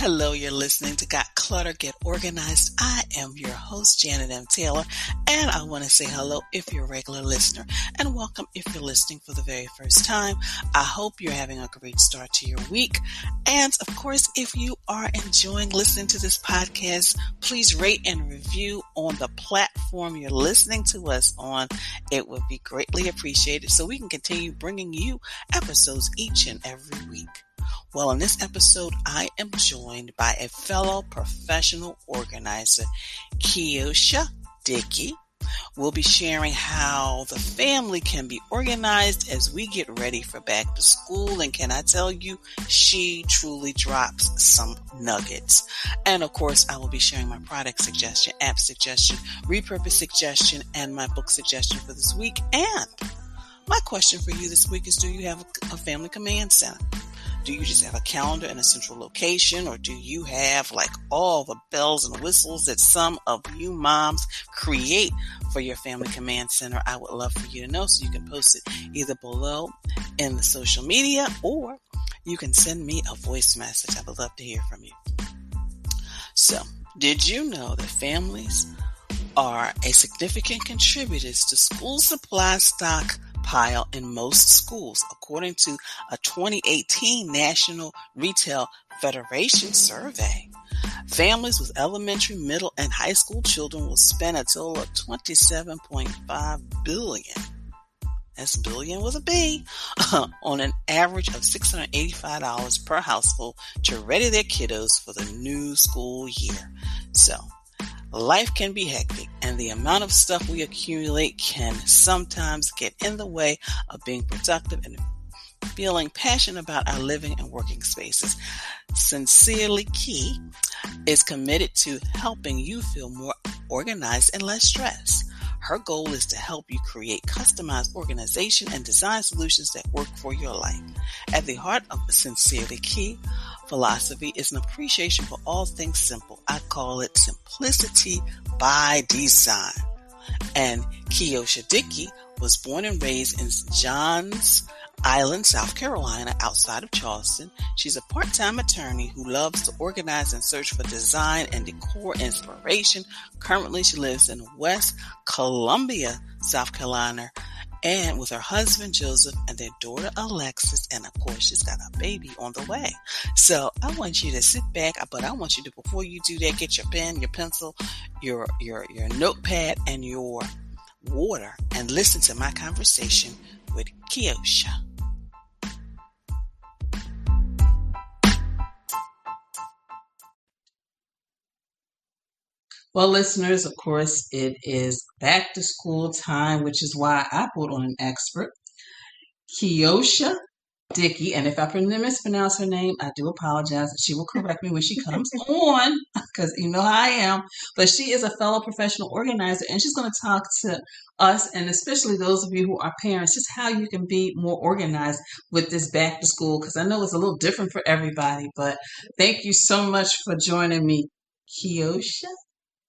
Hello, you're listening to Got Clutter, Get Organized. I am your host, Janet M. Taylor, and I want to say hello if you're a regular listener, and welcome if you're listening for the very first time. I hope you're having a great start to your week. And of course, if you are enjoying listening to this podcast, please rate and review on the platform you're listening to us on. It would be greatly appreciated so we can continue bringing you episodes each and every week. Well, in this episode, I am joined by a fellow professional organizer, Kiosha Dickey. We'll be sharing how the family can be organized as we get ready for back to school. And can I tell you, she truly drops some nuggets. And of course, I will be sharing my product suggestion, app suggestion, repurpose suggestion, and my book suggestion for this week. And my question for you this week is do you have a family command center? Do you just have a calendar in a central location or do you have like all the bells and whistles that some of you moms create for your family command center? I would love for you to know so you can post it either below in the social media or you can send me a voice message. I would love to hear from you. So, did you know that families are a significant contributors to school supply stock pile in most schools, according to a 2018 National Retail Federation survey. Families with elementary, middle, and high school children will spend a total of 27.5 billion. That's billion with a B on an average of $685 per household to ready their kiddos for the new school year. So Life can be hectic, and the amount of stuff we accumulate can sometimes get in the way of being productive and feeling passionate about our living and working spaces. Sincerely Ki is committed to helping you feel more organized and less stressed. Her goal is to help you create customized organization and design solutions that work for your life. At the heart of Sincerely Ki philosophy is an appreciation for all things simple. I call it simplicity by design. And Kiosha Dickey was born and raised in Johns Island, South Carolina, outside of Charleston. She's a part-time attorney who loves to organize and search for design and decor inspiration. Currently, she lives in West Columbia, South Carolina, and with her husband Joseph and their daughter Alexis, and of course she's got a baby on the way. So I want you to sit back, but I want you to before you do that, get your pen, your pencil, your your your notepad, and your water, and listen to my conversation with Kiosha. Well, listeners, of course, it is back to school time, which is why I put on an expert, Kiosha Dickey. And if I mispronounce her name, I do apologize. She will correct me when she comes on, because you know how I am. But she is a fellow professional organizer, and she's going to talk to us, and especially those of you who are parents, just how you can be more organized with this back to school. Because I know it's a little different for everybody. But thank you so much for joining me, Kiosha.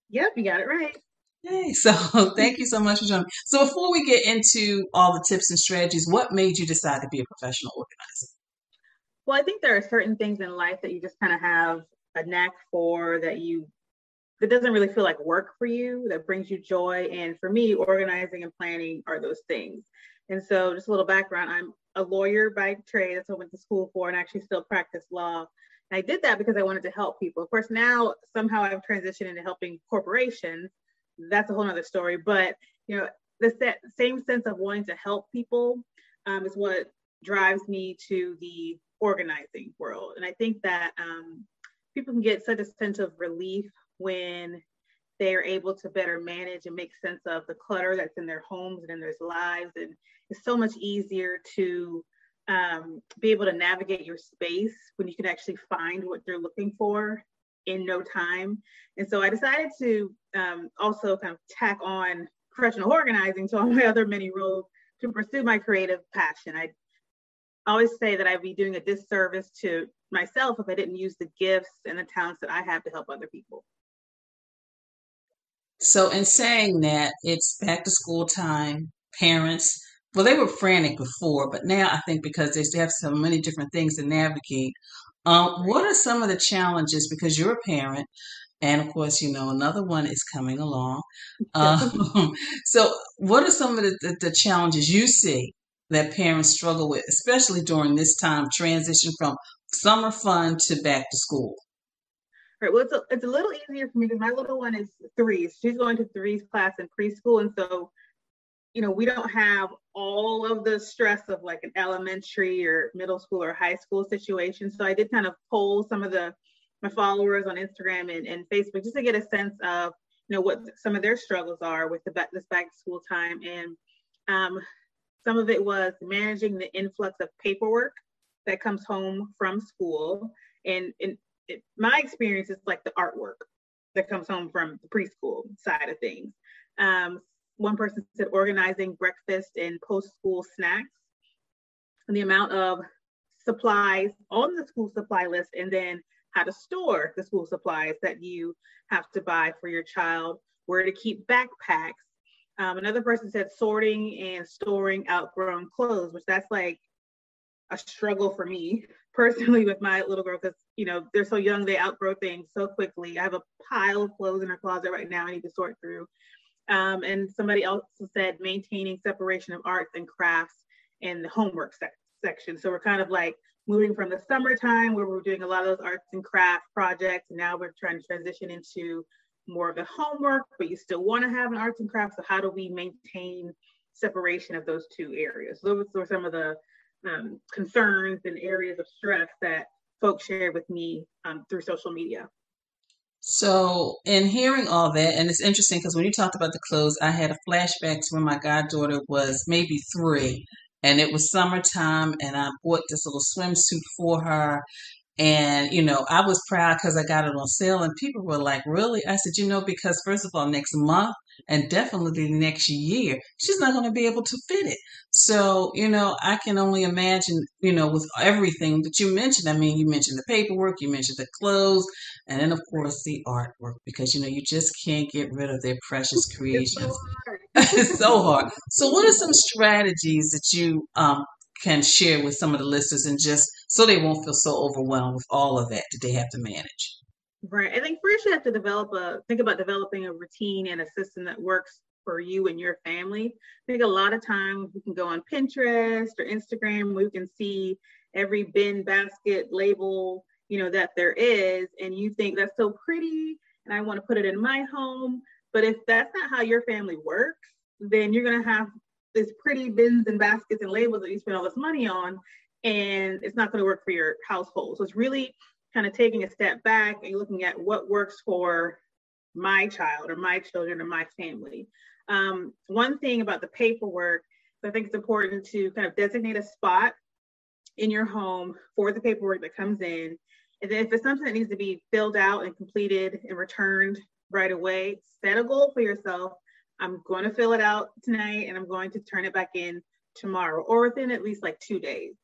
Yep, you got it right. Hey, so thank you so much for joining me. So before we get into all the tips and strategies, what made you decide to be a professional organizer? Well, I think there are certain things in life that you just kind of have a knack for that you that doesn't really feel like work for you, that brings you joy. And for me, organizing and planning are those things. And so just a little background, I'm a lawyer by trade. That's what I went to school for and actually still practice law. I did that because I wanted to help people. Of course, now somehow I've transitioned into helping corporations. That's a whole other story. But you know, the same sense of wanting to help people um, is what drives me to the organizing world. And I think that um, people can get such a sense of relief when they are able to better manage and make sense of the clutter that's in their homes and in their lives. And it's so much easier to um, be able to navigate your space when you can actually find what you're looking for in no time. And so I decided to um, also kind of tack on professional organizing to all my other many roles to pursue my creative passion. I always say that I'd be doing a disservice to myself if I didn't use the gifts and the talents that I have to help other people. So, in saying that, it's back to school time, parents, well, they were frantic before, but now I think because they have so many different things to navigate, Um, what are some of the challenges? Because you're a parent, and of course, you know another one is coming along. Um, so, what are some of the, the, the challenges you see that parents struggle with, especially during this time transition from summer fun to back to school? Right. Well, it's a, it's a little easier for me because my little one is three. She's going to three's class in preschool. And so, you know, we don't have all of the stress of like an elementary or middle school or high school situation. So I did kind of poll some of the my followers on Instagram and, and Facebook just to get a sense of, you know, what some of their struggles are with the back, this back to school time. And um, some of it was managing the influx of paperwork that comes home from school. And, it, my experience is like the artwork that comes home from the preschool side of things. Um, one person said organizing breakfast and post school snacks. And the amount of supplies on the school supply list and then how to store the school supplies that you have to buy for your child, where to keep backpacks. Um, another person said sorting and storing outgrown clothes, which that's like a struggle for me personally with my little girl because you know they're so young they outgrow things so quickly. I have a pile of clothes in her closet right now i need to sort through um, and somebody else said maintaining separation of arts and crafts in the homework se- section. So we're kind of like moving from the summertime where we're doing a lot of those arts and craft projects. Now we're trying to transition into more of the homework but you still want to have an arts and crafts. So how do we maintain separation of those two areas? Those were some of the um, concerns and areas of stress that folks shared with me um, through social media. So, in hearing all that, and it's interesting because when you talked about the clothes, I had a flashback to when my goddaughter was maybe three, and it was summertime, and I bought this little swimsuit for her. And, you know, I was proud because I got it on sale, and people were like, Really? I said, You know, because first of all, next month and definitely next year, she's not going to be able to fit it. So, you know, I can only imagine, you know, with everything that you mentioned. I mean, you mentioned the paperwork, you mentioned the clothes, and then, of course, the artwork, because, you know, you just can't get rid of their precious creations. It's so hard. so, what are some strategies that you um, can share with some of the listeners and just so they won't feel so overwhelmed with all of that that they have to manage? Right. I think first you have to develop a think about developing a routine and a system that works for you and your family. I think a lot of times we can go on Pinterest or Instagram, we can see every bin basket label, you know, that there is, and you think that's so pretty and I want to put it in my home. But if that's not how your family works, then you're gonna have this pretty bins and baskets and labels that you spend all this money on, and it's not gonna work for your household. So it's really kind of taking a step back and looking at what works for my child or my children or my family. Um, one thing about the paperwork, I think it's important to kind of designate a spot in your home for the paperwork that comes in. And then if it's something that needs to be filled out and completed and returned right away, set a goal for yourself. I'm going to fill it out tonight and I'm going to turn it back in tomorrow or within at least like two days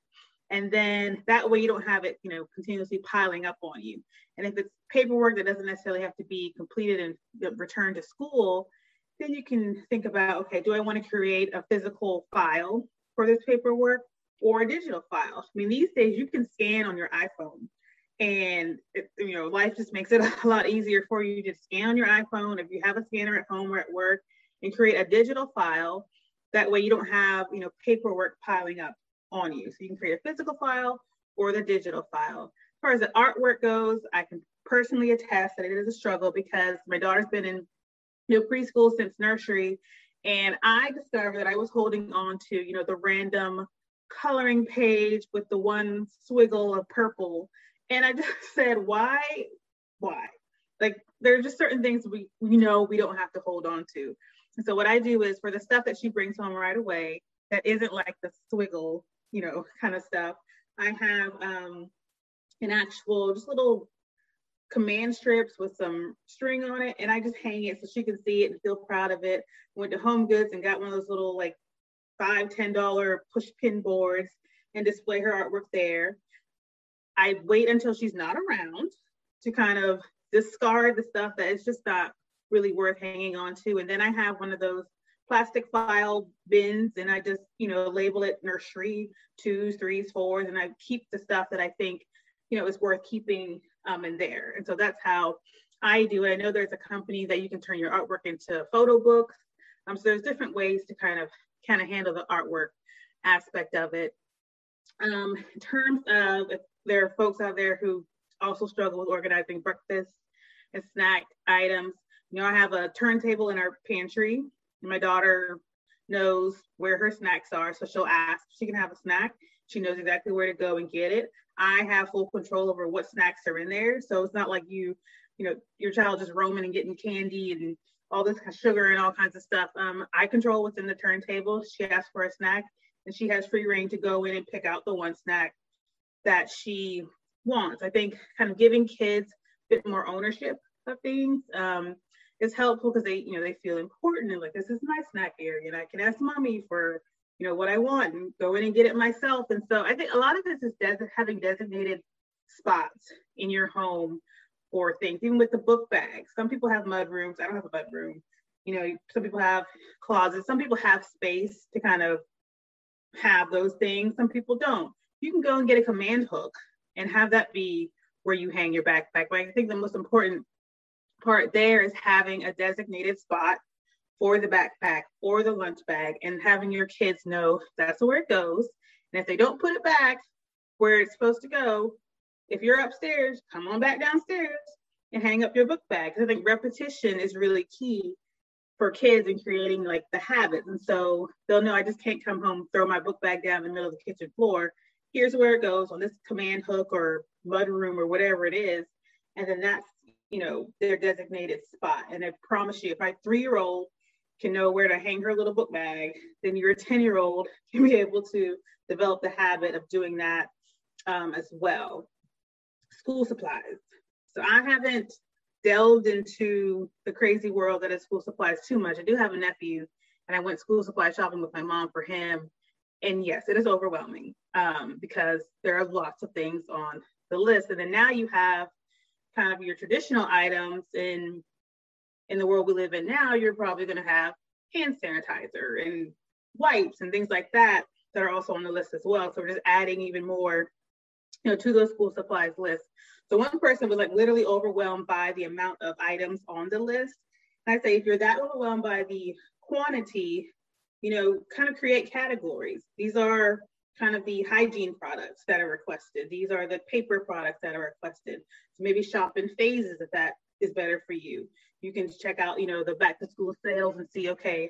and then that way you don't have it you know continuously piling up on you. And if it's paperwork that doesn't necessarily have to be completed and returned to school then you can think about okay do i want to create a physical file for this paperwork or a digital file? I mean these days you can scan on your iphone and it, you know life just makes it a lot easier for you to scan on your iphone if you have a scanner at home or at work and create a digital file. That way you don't have you know paperwork piling up on you. So you can create a physical file or the digital file. As far as the artwork goes, I can personally attest that it is a struggle because my daughter's been in preschool since nursery. And I discovered that I was holding on to, you know, the random coloring page with the one swiggle of purple. And I just said, why? Why? Like there are just certain things we, we know we don't have to hold on to. And so what I do is for the stuff that she brings home right away, that isn't like the swiggle you know, kind of stuff. I have um, an actual just little command strips with some string on it, and I just hang it so she can see it and feel proud of it. Went to Home Goods and got one of those little like five, ten dollar push pin boards and display her artwork there. I wait until she's not around to kind of discard the stuff that is just not really worth hanging on to. And then I have one of those plastic file bins and I just, you know, label it nursery twos, threes, fours, and I keep the stuff that I think you know, is worth keeping um, in there. And so that's how I do it. I know there's a company that you can turn your artwork into photo books. Um, so there's different ways to kind of kind of handle the artwork aspect of it. Um, in terms of if there are folks out there who also struggle with organizing breakfast and snack items, you know, I have a turntable in our pantry. My daughter knows where her snacks are, so she'll ask she can have a snack. She knows exactly where to go and get it. I have full control over what snacks are in there, so it's not like you, you know, your child just roaming and getting candy and all this sugar and all kinds of stuff. Um, I control what's in the turntable. She asks for a snack, and she has free reign to go in and pick out the one snack that she wants. I think kind of giving kids a bit more ownership of things um, is helpful because they, you know, they feel important and like this is my snack area, and I can ask mommy for, you know, what I want and go in and get it myself. And so I think a lot of this is des- having designated spots in your home for things, even with the book bags. Some people have mud rooms. I don't have a mud room. You know, some people have closets. Some people have space to kind of have those things. Some people don't. You can go and get a command hook and have that be where you hang your backpack. But I think the most important part there is having a designated spot for the backpack or the lunch bag and having your kids know that's where it goes. And if they don't put it back where it's supposed to go, if you're upstairs, come on back downstairs and hang up your book bag. I think repetition is really key for kids in creating like the habits. And so they'll know I just can't come home, throw my book bag down in the middle of the kitchen floor. Here's where it goes on this command hook or mud room or whatever it is. And then that's, you know, their designated spot. And I promise you, if my three year old can know where to hang her little book bag, then your 10 year old can be able to develop the habit of doing that um, as well. School supplies. So I haven't delved into the crazy world that is school supplies too much. I do have a nephew, and I went school supply shopping with my mom for him. And yes, it is overwhelming um, because there are lots of things on the list. And then now you have kind of your traditional items in in the world we live in now. You're probably going to have hand sanitizer and wipes and things like that that are also on the list as well. So we're just adding even more, you know, to those school supplies list. So one person was like literally overwhelmed by the amount of items on the list. And I say, if you're that overwhelmed by the quantity, you know, kind of create categories. These are kind of the hygiene products that are requested. These are the paper products that are requested. So maybe shop in phases if that is better for you. You can check out, you know, the back to school sales and see, okay,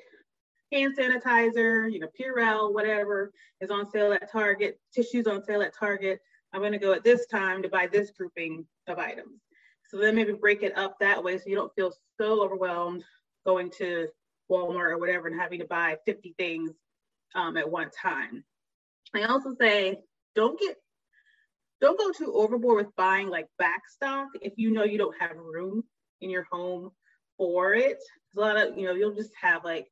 hand sanitizer, you know, Purell, whatever is on sale at Target, tissues on sale at Target. I'm going to go at this time to buy this grouping of items. So then maybe break it up that way so you don't feel so overwhelmed going to Walmart or whatever and having to buy 50 things um, at one time. I also say don't get don't go too overboard with buying like back stock if you know you don't have room in your home for it. A lot of you know you'll just have like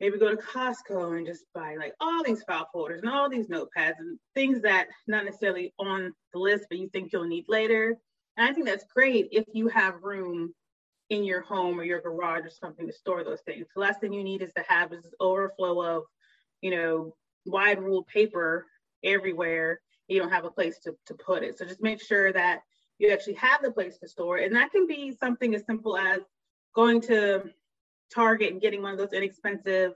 maybe go to Costco and just buy like all these file folders and all these notepads and things that not necessarily on the list, but you think you'll need later. And I think that's great if you have room in your home or your garage or something to store those things. The last thing you need is to have is overflow of, you know, wide ruled paper everywhere. You don't have a place to, to put it. So just make sure that you actually have the place to store it. And that can be something as simple as going to Target and getting one of those inexpensive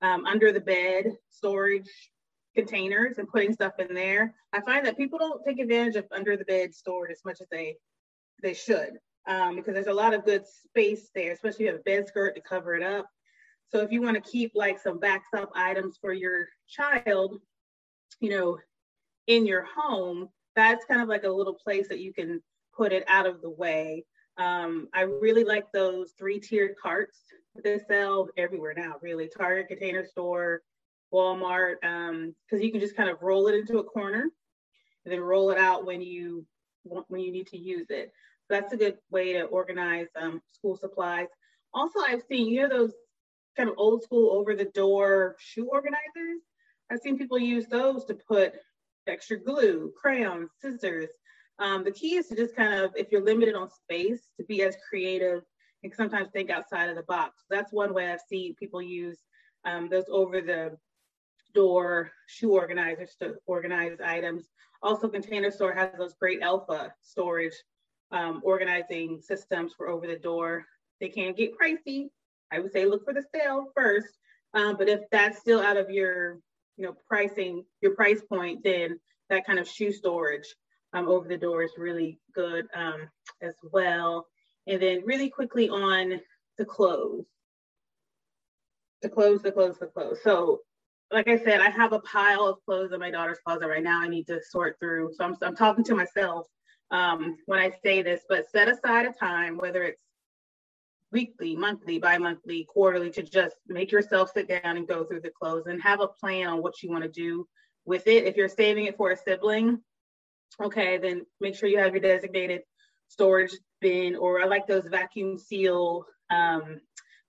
um, under the bed storage containers and putting stuff in there. I find that people don't take advantage of under the bed storage as much as they they should um, because there's a lot of good space there, especially if you have a bed skirt to cover it up. So if you want to keep like some backstop items for your child, you know, in your home, that's kind of like a little place that you can put it out of the way. Um, I really like those three tiered carts that they sell everywhere now, really. Target, Container Store, Walmart, because um, you can just kind of roll it into a corner and then roll it out when you when you need to use it. So that's a good way to organize um, school supplies. Also, I've seen you know those kind of old school over the door shoe organizers. I've seen people use those to put extra glue, crayons, scissors. Um, the key is to just kind of, if you're limited on space, to be as creative and sometimes think outside of the box. That's one way I've seen people use um, those over the door shoe organizers to organize items. Also, Container Store has those great Elfa storage um, organizing systems for over the door. They can get pricey. I would say look for the sale first. Um, but if that's still out of your, you know, pricing, your price point, then that kind of shoe storage um, over the door is really good um, as well. And then really quickly on the clothes. The clothes, the clothes, the clothes. So like I said, I have a pile of clothes in my daughter's closet right now. I need to sort through. So I'm, I'm talking to myself um, when I say this, but set aside a time, whether it's weekly, monthly, bi-monthly, quarterly, to just make yourself sit down and go through the clothes and have a plan on what you want to do with it. If you're saving it for a sibling, okay, then make sure you have your designated storage bin, or I like those vacuum seal um,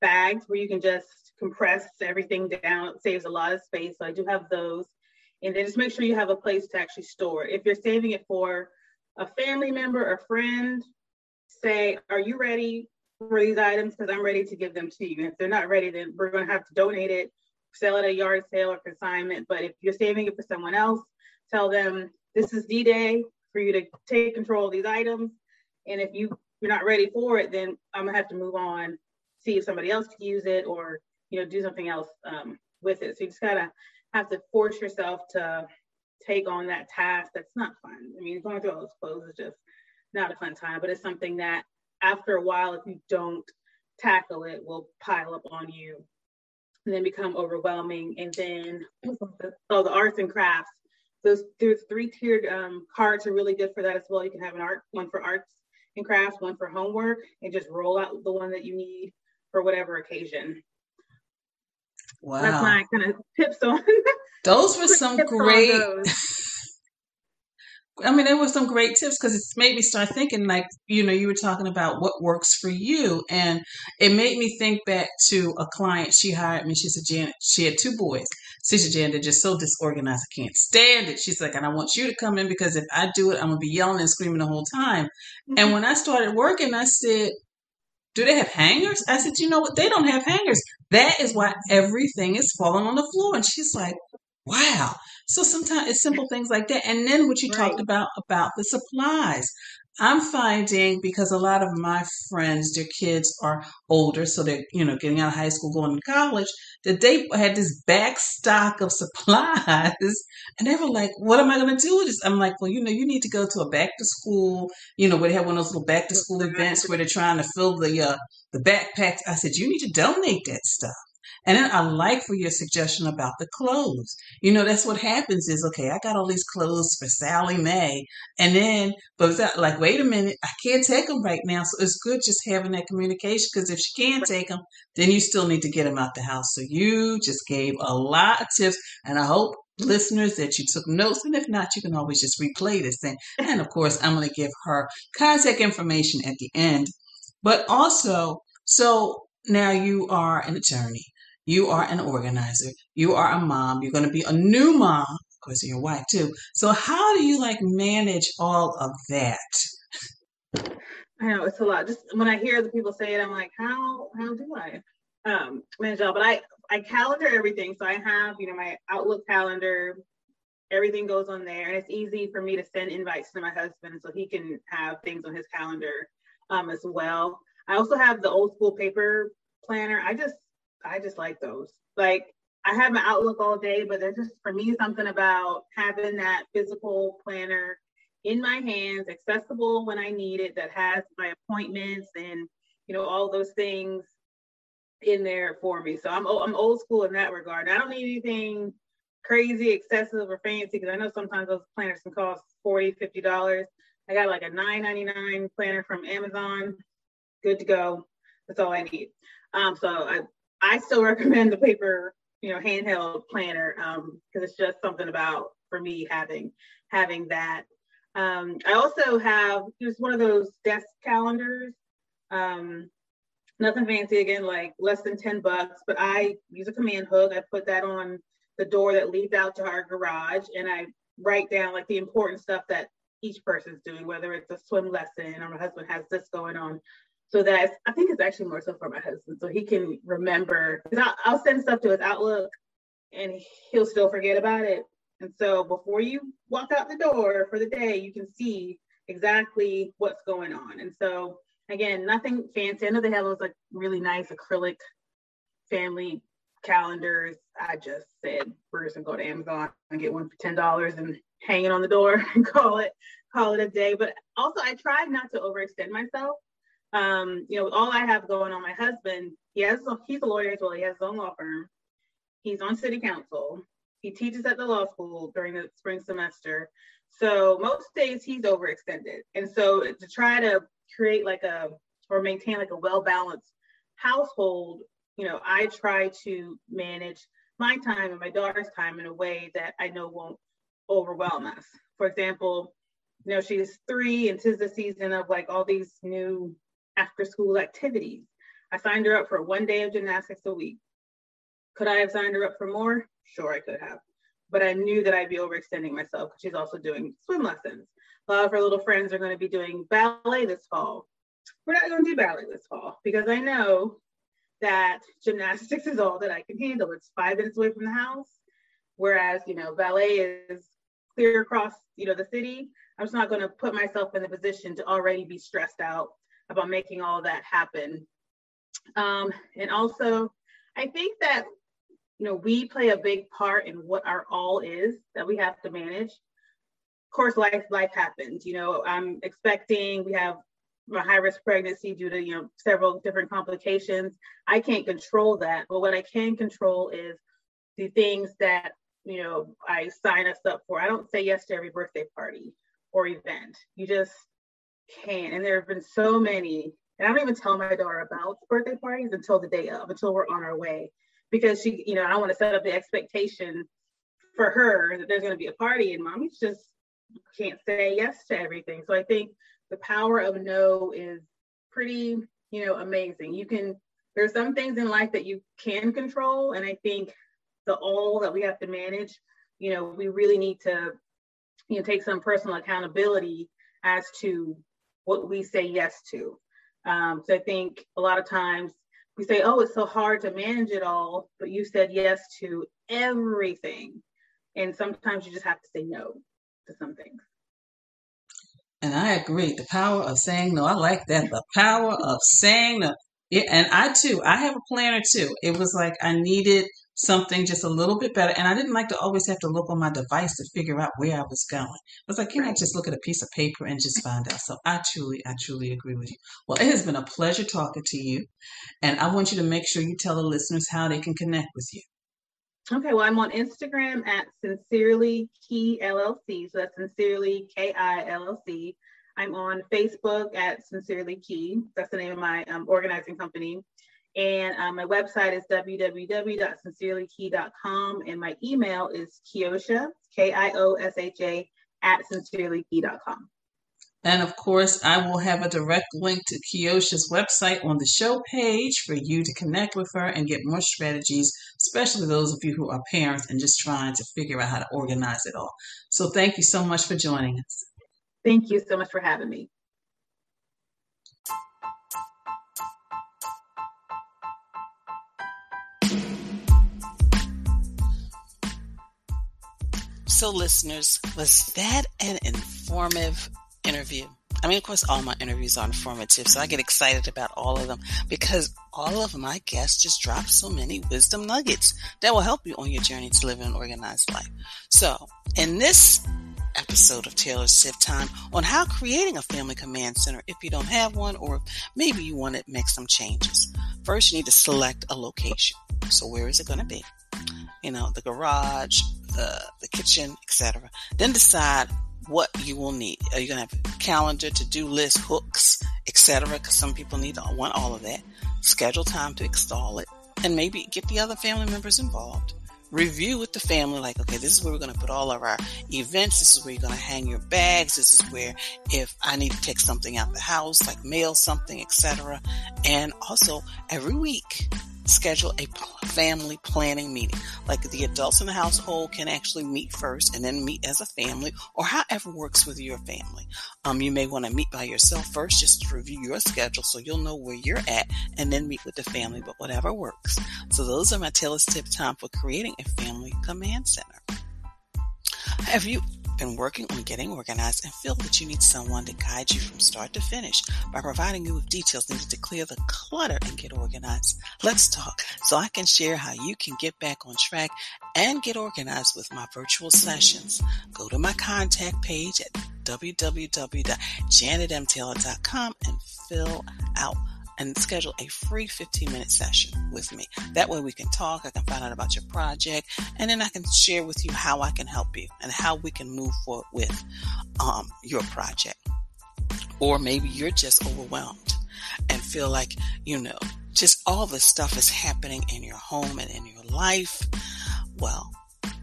bags where you can just compress everything down. It saves a lot of space. So I do have those. And then just make sure you have a place to actually store. If you're saving it for a family member or friend, say, are you ready for these items? Because I'm ready to give them to you. If they're not ready, then we're going to have to donate it, sell it at a yard sale or consignment. But if you're saving it for someone else, tell them this is D-Day for you to take control of these items. And if you, you're not ready for it, then I'm gonna have to move on, see if somebody else can use it or you know, do something else um, with it. So you just gotta have to force yourself to take on that task that's not fun. I mean, going through all those clothes is just not a fun time, but it's something that after a while, if you don't tackle it, will pile up on you and then become overwhelming. And then, oh, the arts and crafts. Those there's three tiered um, cards are really good for that as well. You can have an art one for arts and crafts, one for homework, and just roll out the one that you need for whatever occasion. Wow. That's my kind of tips on. Those were some great. I mean, there were some great tips because it made me start thinking like, you know, you were talking about what works for you. And it made me think back to a client she hired me. She said, Janet, she had two boys. She said, Janet, they're just so disorganized. I can't stand it. She's like, and I want you to come in because if I do it, I'm going to be yelling and screaming the whole time. Mm-hmm. And when I started working, I said, do they have hangers? I said, you know what? They don't have hangers. That is why everything is falling on the floor. And she's like, wow. So sometimes it's simple things like that. And then what you right. talked about, about the supplies. I'm finding because a lot of my friends, their kids are older, so they're, you know, getting out of high school, going to college, that they had this back stock of supplies. And they were like, what am I going to do with this? I'm like, well, you know, you need to go to a back to school, you know, where they have one of those little back to school events where they're trying to fill the, uh, the backpacks. I said, you need to donate that stuff. And then I like for your suggestion about the clothes. You know, that's what happens is, okay, I got all these clothes for Sally Mae. And then, but that, like, wait a minute, I can't take them right now. So it's good just having that communication because if she can't take them, then you still need to get them out the house. So you just gave a lot of tips. And I hope listeners that you took notes. And if not, you can always just replay this thing. And of course, I'm going to give her contact information at the end. But also, so now you are an attorney. You are an organizer. You are a mom. You're going to be a new mom. Of course, your wife too. So how do you like manage all of that? I know it's a lot. Just when I hear the people say it, I'm like, how how do I um, manage all? But I I calendar everything. So I have you know my Outlook calendar. Everything goes on there, and it's easy for me to send invites to my husband so he can have things on his calendar um, as well. I also have the old school paper planner. I just I just like those. Like I have my Outlook all day, but there's just for me something about having that physical planner in my hands, accessible when I need it, that has my appointments and you know all those things in there for me. So I'm I'm old school in that regard. I don't need anything crazy, excessive, or fancy because I know sometimes those planners can cost 40 50 dollars. I got like a 9.99 planner from Amazon. Good to go. That's all I need. Um, so I I still recommend the paper, you know, handheld planner because um, it's just something about for me having having that. Um, I also have just one of those desk calendars. Um, nothing fancy again, like less than 10 bucks, but I use a command hook. I put that on the door that leads out to our garage and I write down like the important stuff that each person's doing, whether it's a swim lesson or my husband has this going on so that's I think it's actually more so for my husband, so he can remember. I'll, I'll, send stuff to his Outlook, and he'll still forget about it. And so before you walk out the door for the day, you can see exactly what's going on. And so again, nothing fancy. I know they have those like really nice acrylic family calendars. I just said we're just gonna go to Amazon and get one for ten dollars and hang it on the door and call it call it a day. But also I tried not to overextend myself. Um, you know, all I have going on, my husband, he has he's a lawyer as well. He has his own law firm. He's on city council. He teaches at the law school during the spring semester. So most days he's overextended. And so to try to create like a or maintain like a well-balanced household, you know, I try to manage my time and my daughter's time in a way that I know won't overwhelm us. For example, you know, she's three and tis the season of like all these new after school activities. I signed her up for one day of gymnastics a week. Could I have signed her up for more? Sure, I could have. But I knew that I'd be overextending myself because she's also doing swim lessons. A lot of her little friends are going to be doing ballet this fall. We're not going to do ballet this fall because I know that gymnastics is all that I can handle. It's five minutes away from the house. Whereas, you know, ballet is clear across, you know, the city. I'm just not going to put myself in the position to already be stressed out about making all that happen. Um, and also, I think that you know we play a big part in what our all is that we have to manage. Of course, life life happens. You know, I'm expecting we have a high risk pregnancy due to you know several different complications. I can't control that, but what I can control is the things that you know I sign us up for. I don't say yes to every birthday party or event. You just can't. And there have been so many, and I don't even tell my daughter about birthday parties until the day of, until we're on our way. Because she, you know, I want to set up the expectation for her that there's going to be a party, and mommy's just can't say yes to everything. So I think the power of no is pretty, you know, amazing. You can, there's some things in life that you can control. And I think the all that we have to manage, you know, we really need to, you know, take some personal accountability as to what we say yes to. Um, so I think a lot of times we say, oh, it's so hard to manage it all, but you said yes to everything. And sometimes you just have to say no to some things. And I agree. The power of saying no. I like that. The power of saying no. Yeah, and I too, I have a planner too. It was like I needed something just a little bit better. And I didn't like to always have to look on my device to figure out where I was going. I was like, can I just look at a piece of paper and just find out? So I truly, I truly agree with you. Well, it has been a pleasure talking to you. And I want you to make sure you tell the listeners how they can connect with you. Okay, well, I'm on Instagram at Sincerely Ki LLC. So that's Sincerely K I L L C. I'm on Facebook at Sincerely Ki. That's the name of my um, organizing company. And um, my website is www.sincerelyki.com. And my email is Kiosha, K I O S H A, at sincerelyki.com. And of course, I will have a direct link to Kiosha's website on the show page for you to connect with her and get more strategies, especially those of you who are parents and just trying to figure out how to organize it all. So, thank you so much for joining us. Thank you so much for having me. So, listeners, was that an informative interview? I mean, of course, all my interviews are informative, so I get excited about all of them because all of my guests just drop so many wisdom nuggets that will help you on your journey to live an organized life. So, in this episode of Taylor's Tip Time on how creating a family command center if you don't have one, or maybe you want to make some changes. First, you need to select a location. So, where is it going to be? You know, the garage, the, the kitchen, etc. Then decide what you will need. Are you going to have a calendar, to-do list, hooks, etc.? Because some people need to want all of that. Schedule time to install it, and maybe get the other family members involved. Review with the family, like, okay, this is where we're going to put all of our events. This is where you're going to hang your bags. This is where, if I need to take something out the house, like mail something, etc. And also, every week, schedule a family planning meeting. Like the adults in the household can actually meet first and then meet as a family or however works with your family. Um, you may want to meet by yourself first just to review your schedule so you'll know where you're at and then meet with the family, but whatever works. So those are my Taylor's tip time for creating a family command center. Have you been working on getting organized and feel that you need someone to guide you from start to finish by providing you with details needed to clear the clutter and get organized. Let's talk so I can share how you can get back on track and get organized with my virtual sessions. Go to my contact page at www.janetmtaylor.com and fill out and schedule a free 15 minute session with me. That way we can talk, I can find out about your project, and then I can share with you how I can help you and how we can move forward with um, your project. Or maybe you're just overwhelmed and feel like, you know, just all this stuff is happening in your home and in your life. Well,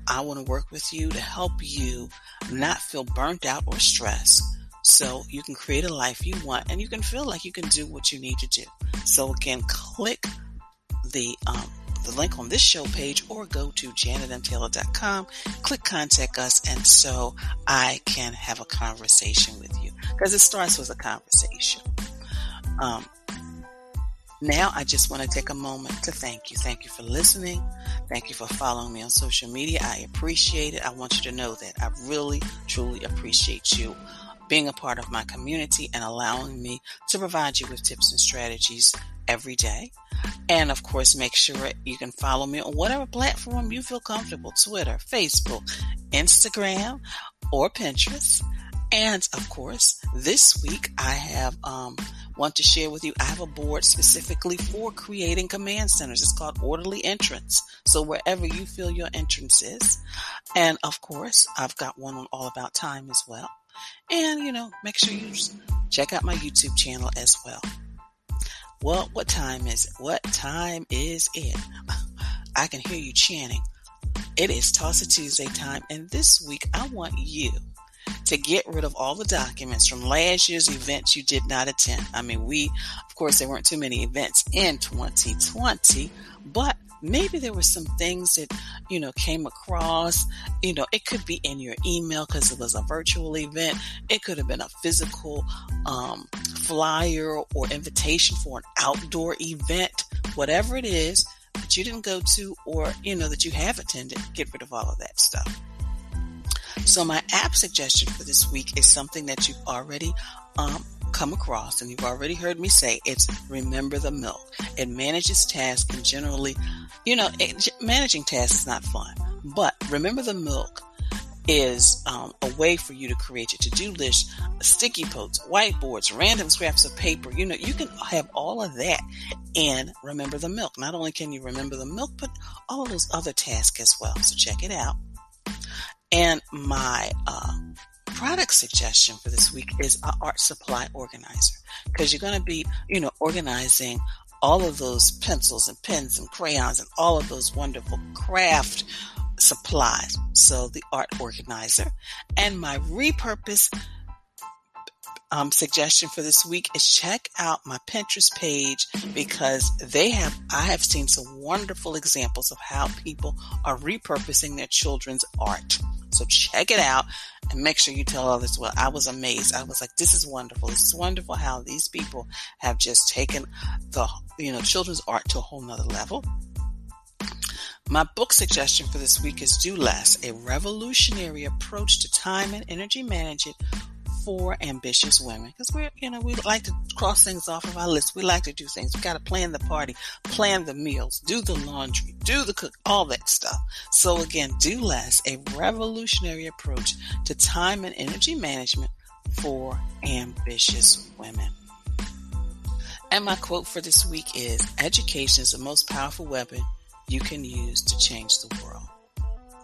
I want to work with you to help you not feel burnt out or stressed so you can create a life you want and you can feel like you can do what you need to do. So again, click the, um, the link on this show page or go to janetmtaylor.com, click contact us and so I can have a conversation with you because it starts with a conversation. Um, now, I just want to take a moment to thank you. Thank you for listening. Thank you for following me on social media. I appreciate it. I want you to know that I really, truly appreciate you being a part of my community and allowing me to provide you with tips and strategies every day. And of course, make sure you can follow me on whatever platform you feel comfortable Twitter, Facebook, Instagram, or Pinterest. And of course, this week I have, um, want to share with you, I have a board specifically for creating command centers. It's called Orderly Entrance. So wherever you feel your entrance is. And of course, I've got one on All About Time as well. And, you know, make sure you check out my YouTube channel as well. Well, what time is it? What time is it? I can hear you chanting. It is Toss It Tuesday time, and this week I want you to get rid of all the documents from last year's events you did not attend. I mean, we, of course, there weren't too many events in 2020, but maybe there were some things that you know came across. You know it could be in your email because it was a virtual event. It could have been a physical um, flyer or invitation for an outdoor event whatever it is that you didn't go to or you know that you have attended get rid of all of that stuff. So my app suggestion for this week is something that you've already um, come across, and you've already heard me say, it's remember the milk. It manages tasks and generally, you know, it, managing tasks is not fun, but remember the milk is um, a way for you to create your to-do list, sticky notes, whiteboards, random scraps of paper. You know, you can have all of that and remember the milk. Not only can you remember the milk, but all those other tasks as well. So check it out. And my uh, product suggestion for this week is an art supply organizer because you're going to be, you know, organizing all of those pencils and pens and crayons and all of those wonderful craft supplies. So the art organizer and my repurpose um, suggestion for this week is check out my Pinterest page because they have, I have seen some wonderful examples of how people are repurposing their children's art. So check it out and make sure you tell others. Well, I was amazed. I was like, this is wonderful. Is wonderful how these people have just taken the, you know, children's art to a whole nother level. My book suggestion for this week is Do Less, a revolutionary approach to time and energy management for ambitious women because we're, you know, we like to cross things off of our list. We like to do things. We got to plan the party, plan the meals, do the laundry, do the cook, all that stuff. So again, do less, a revolutionary approach to time and energy management for ambitious women. And my quote for this week is education is the most powerful weapon you can use to change the world.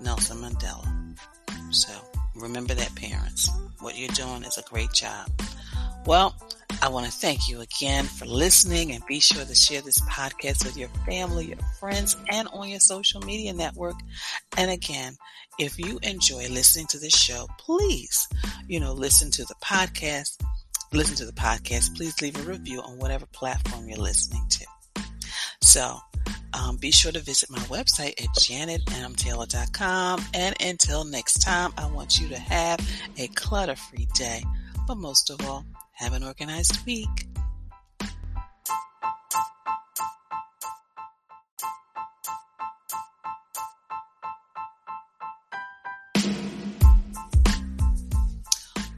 Nelson Mandela. So remember that parents. What you're doing is a great job. Well, I want to thank you again for listening and be sure to share this podcast with your family, your friends, and on your social media network. And again, if you enjoy listening to this show, please, you know, listen to the podcast. Listen to the podcast. Please leave a review on whatever platform you're listening to. So Um, be sure to visit my website at janetmtaylor.com. And until next time, I want you to have a clutter free day. But most of all, have an organized week.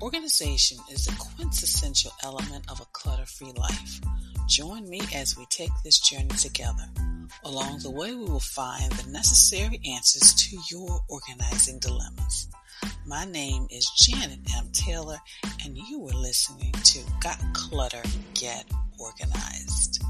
Organization is the quintessential element of a clutter free life. Join me as we take this journey together. Along the way, we will find the necessary answers to your organizing dilemmas. My name is Janet M. Taylor, and you are listening to Got Clutter, Get Organized.